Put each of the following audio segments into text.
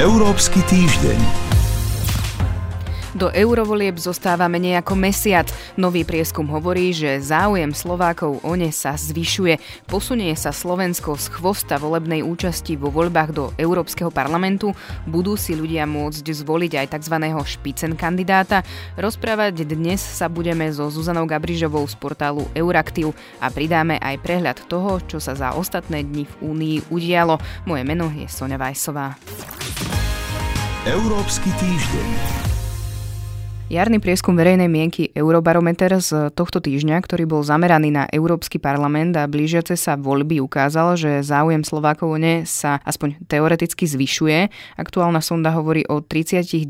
Európsky týždeň. Do eurovolieb zostáva menej ako mesiac. Nový prieskum hovorí, že záujem Slovákov o ne sa zvyšuje. Posunie sa Slovensko z chvosta volebnej účasti vo voľbách do Európskeho parlamentu. Budú si ľudia môcť zvoliť aj tzv. špicen kandidáta. Rozprávať dnes sa budeme so Zuzanou Gabrižovou z portálu Euraktiv a pridáme aj prehľad toho, čo sa za ostatné dni v Únii udialo. Moje meno je Sonja Vajsová. Európsky týždeň. Jarný prieskum verejnej mienky Eurobarometer z tohto týždňa, ktorý bol zameraný na Európsky parlament a blížiace sa voľby ukázal, že záujem Slovákov o ne sa aspoň teoreticky zvyšuje. Aktuálna sonda hovorí o 39%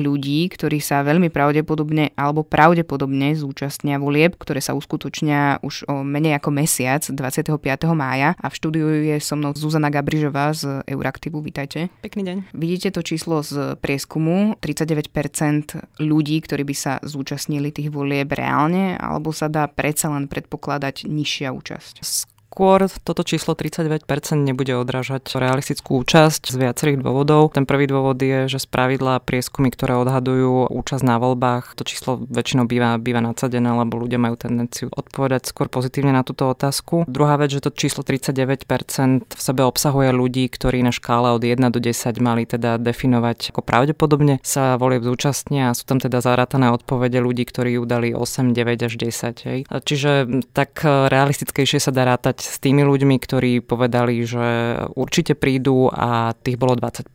ľudí, ktorí sa veľmi pravdepodobne alebo pravdepodobne zúčastnia volieb, ktoré sa uskutočnia už o menej ako mesiac 25. mája a v štúdiu je so mnou Zuzana Gabrižová z Euraktivu. Vítajte. Pekný deň. Vidíte to číslo z prieskumu 39% ľudí, ktorí by sa zúčastnili tých volieb reálne, alebo sa dá predsa len predpokladať nižšia účasť? Skôr toto číslo 39% nebude odrážať realistickú účasť z viacerých dôvodov. Ten prvý dôvod je, že z pravidla prieskumy, ktoré odhadujú účasť na voľbách, to číslo väčšinou býva, býva nadsadené, lebo ľudia majú tendenciu odpovedať skôr pozitívne na túto otázku. Druhá vec, že to číslo 39% v sebe obsahuje ľudí, ktorí na škále od 1 do 10 mali teda definovať ako pravdepodobne sa volieb zúčastnia a sú tam teda zarátané odpovede ľudí, ktorí udali 8, 9 až 10. Hej. Čiže tak realistickejšie sa dá rátať s tými ľuďmi, ktorí povedali, že určite prídu a tých bolo 20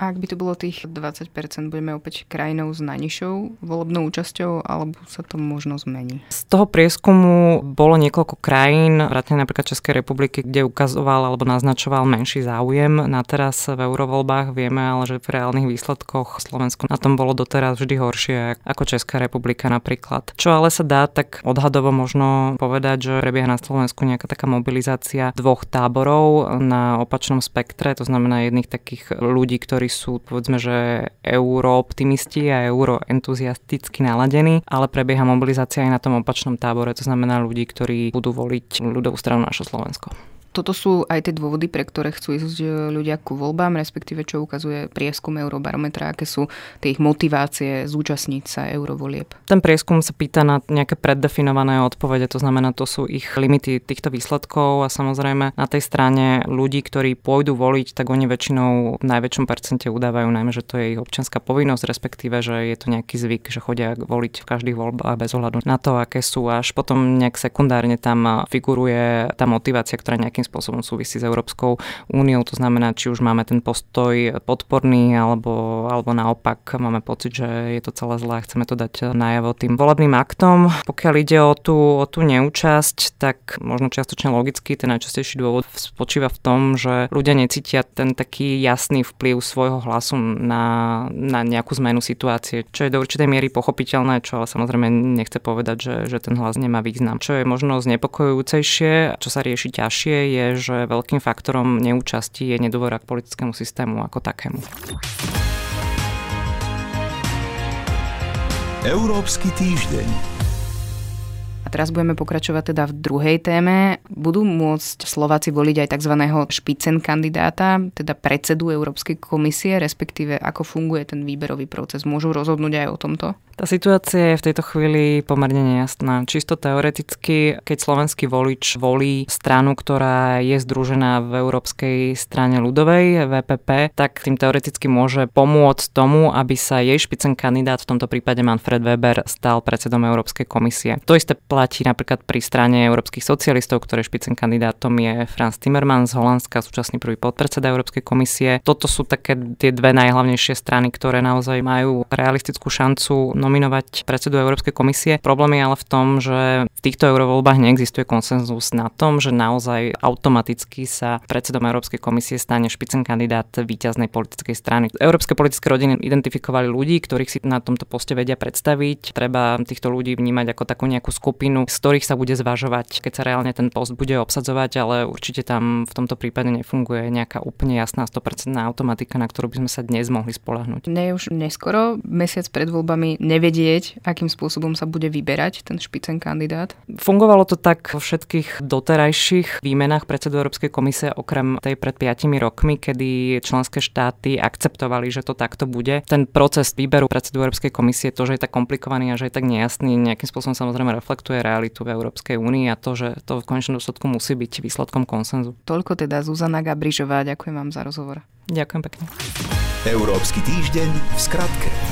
ak by to bolo tých 20%, budeme opäť krajinou s najnižšou volebnou účasťou, alebo sa to možno zmení? Z toho prieskumu bolo niekoľko krajín, vrátane napríklad Českej republiky, kde ukazoval alebo naznačoval menší záujem na teraz v eurovoľbách. Vieme ale, že v reálnych výsledkoch Slovensko na tom bolo doteraz vždy horšie ako Česká republika napríklad. Čo ale sa dá tak odhadovo možno povedať, že prebieha na Slovensku nejaká taká mobilizácia dvoch táborov na opačnom spektre, to znamená jedných takých ľudí, ktorí sú povedzme, že eurooptimisti a euroentuziasticky naladení, ale prebieha mobilizácia aj na tom opačnom tábore, to znamená ľudí, ktorí budú voliť ľudovú stranu naše Slovensko toto sú aj tie dôvody, pre ktoré chcú ísť e, ľudia ku voľbám, respektíve čo ukazuje prieskum Eurobarometra, aké sú tie ich motivácie zúčastniť sa eurovolieb. Ten prieskum sa pýta na nejaké preddefinované odpovede, to znamená, to sú ich limity týchto výsledkov a samozrejme na tej strane ľudí, ktorí pôjdu voliť, tak oni väčšinou v najväčšom percente udávajú najmä, že to je ich občianská povinnosť, respektíve, že je to nejaký zvyk, že chodia voliť v každých voľbách bez ohľadu na to, aké sú. Až potom nejak sekundárne tam figuruje tá motivácia, ktorá nejakým nejakým spôsobom súvisí s Európskou úniou. To znamená, či už máme ten postoj podporný, alebo, alebo naopak máme pocit, že je to celé zlé a chceme to dať najavo tým volebným aktom. Pokiaľ ide o tú, o tú neúčasť, tak možno čiastočne logicky ten najčastejší dôvod spočíva v tom, že ľudia necítia ten taký jasný vplyv svojho hlasu na, na nejakú zmenu situácie, čo je do určitej miery pochopiteľné, čo ale samozrejme nechce povedať, že, že ten hlas nemá význam. Čo je možno znepokojujúcejšie, čo sa rieši ťažšie, že veľkým faktorom neúčasti je nedôvera k politickému systému ako takému. Európsky týždeň teraz budeme pokračovať teda v druhej téme. Budú môcť Slováci voliť aj tzv. špicen kandidáta, teda predsedu Európskej komisie, respektíve ako funguje ten výberový proces. Môžu rozhodnúť aj o tomto? Tá situácia je v tejto chvíli pomerne nejasná. Čisto teoreticky, keď slovenský volič volí stranu, ktorá je združená v Európskej strane ľudovej, VPP, tak tým teoreticky môže pomôcť tomu, aby sa jej špicen kandidát, v tomto prípade Manfred Weber, stal predsedom Európskej komisie. To isté platí napríklad pri strane európskych socialistov, ktoré špicen kandidátom je Franz Timmermans z Holandska, súčasný prvý podpredseda Európskej komisie. Toto sú také tie dve najhlavnejšie strany, ktoré naozaj majú realistickú šancu nominovať predsedu Európskej komisie. Problém je ale v tom, že v týchto eurovoľbách neexistuje konsenzus na tom, že naozaj automaticky sa predsedom Európskej komisie stane špicen kandidát víťaznej politickej strany. Európske politické rodiny identifikovali ľudí, ktorých si na tomto poste vedia predstaviť. Treba týchto ľudí vnímať ako takú nejakú skupinu z ktorých sa bude zvažovať, keď sa reálne ten post bude obsadzovať, ale určite tam v tomto prípade nefunguje nejaká úplne jasná 100% automatika, na ktorú by sme sa dnes mohli spolahnuť. Je už neskoro, mesiac pred voľbami nevedieť, akým spôsobom sa bude vyberať ten špicen kandidát? Fungovalo to tak vo všetkých doterajších výmenách predsedu Európskej komisie, okrem tej pred 5 rokmi, kedy členské štáty akceptovali, že to takto bude. Ten proces výberu predsedu Európskej komisie, to, že je tak komplikovaný a že je tak nejasný, nejakým spôsobom samozrejme reflektuje realitu v Európskej únii a to, že to v konečnom dôsledku musí byť výsledkom konsenzu. Toľko teda Zuzana Gabrižová, ďakujem vám za rozhovor. Ďakujem pekne. Európsky týždeň v skratke.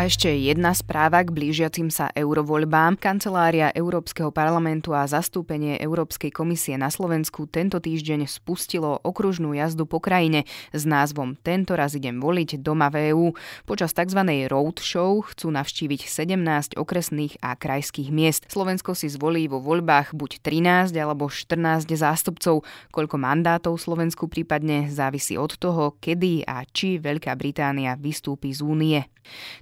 A ešte jedna správa k blížiacim sa eurovoľbám. Kancelária Európskeho parlamentu a zastúpenie Európskej komisie na Slovensku tento týždeň spustilo okružnú jazdu po krajine s názvom Tento raz idem voliť doma v EU. Počas tzv. road show chcú navštíviť 17 okresných a krajských miest. Slovensko si zvolí vo voľbách buď 13 alebo 14 zástupcov. Koľko mandátov Slovensku prípadne závisí od toho, kedy a či Veľká Británia vystúpi z únie.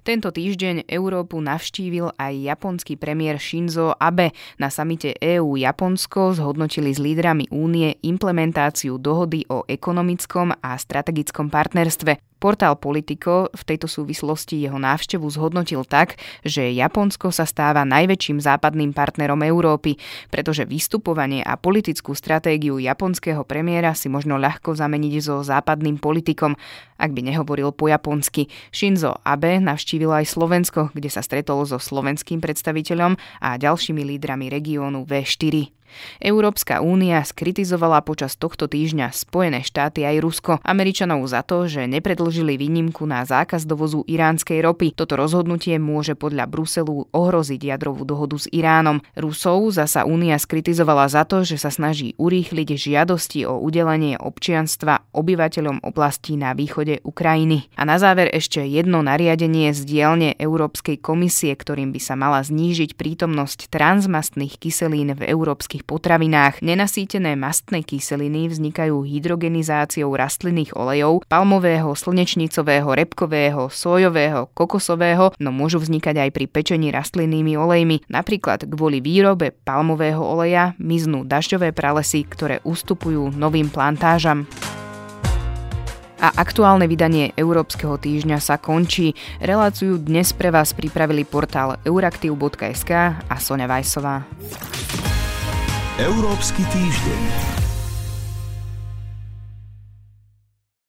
Tento týždeň Európu navštívil aj japonský premiér Shinzo Abe. Na samite EU-Japonsko zhodnotili s lídrami únie implementáciu dohody o ekonomickom a strategickom partnerstve. Portál Politico v tejto súvislosti jeho návštevu zhodnotil tak, že Japonsko sa stáva najväčším západným partnerom Európy, pretože vystupovanie a politickú stratégiu japonského premiéra si možno ľahko zameniť so západným politikom, ak by nehovoril po japonsky. Shinzo Abe navštívil aj Slovensko, kde sa stretol so slovenským predstaviteľom a ďalšími lídrami regiónu V4. Európska únia skritizovala počas tohto týždňa Spojené štáty aj Rusko Američanov za to, že nepredlžili výnimku na zákaz dovozu iránskej ropy. Toto rozhodnutie môže podľa Bruselu ohroziť jadrovú dohodu s Iránom. Rusov zasa únia skritizovala za to, že sa snaží urýchliť žiadosti o udelenie občianstva obyvateľom oblastí na východe Ukrajiny. A na záver ešte jedno nariadenie z dielne Európskej komisie, ktorým by sa mala znížiť prítomnosť transmastných kyselín v európskych všetkých potravinách. Nenasýtené mastné kyseliny vznikajú hydrogenizáciou rastlinných olejov, palmového, slnečnicového, repkového, sojového, kokosového, no môžu vznikať aj pri pečení rastlinnými olejmi. Napríklad kvôli výrobe palmového oleja miznú dažďové pralesy, ktoré ustupujú novým plantážam a aktuálne vydanie Európskeho týždňa sa končí. Reláciu dnes pre vás pripravili portál euraktiv.sk a Sonja Vajsová. Európsky týždeň.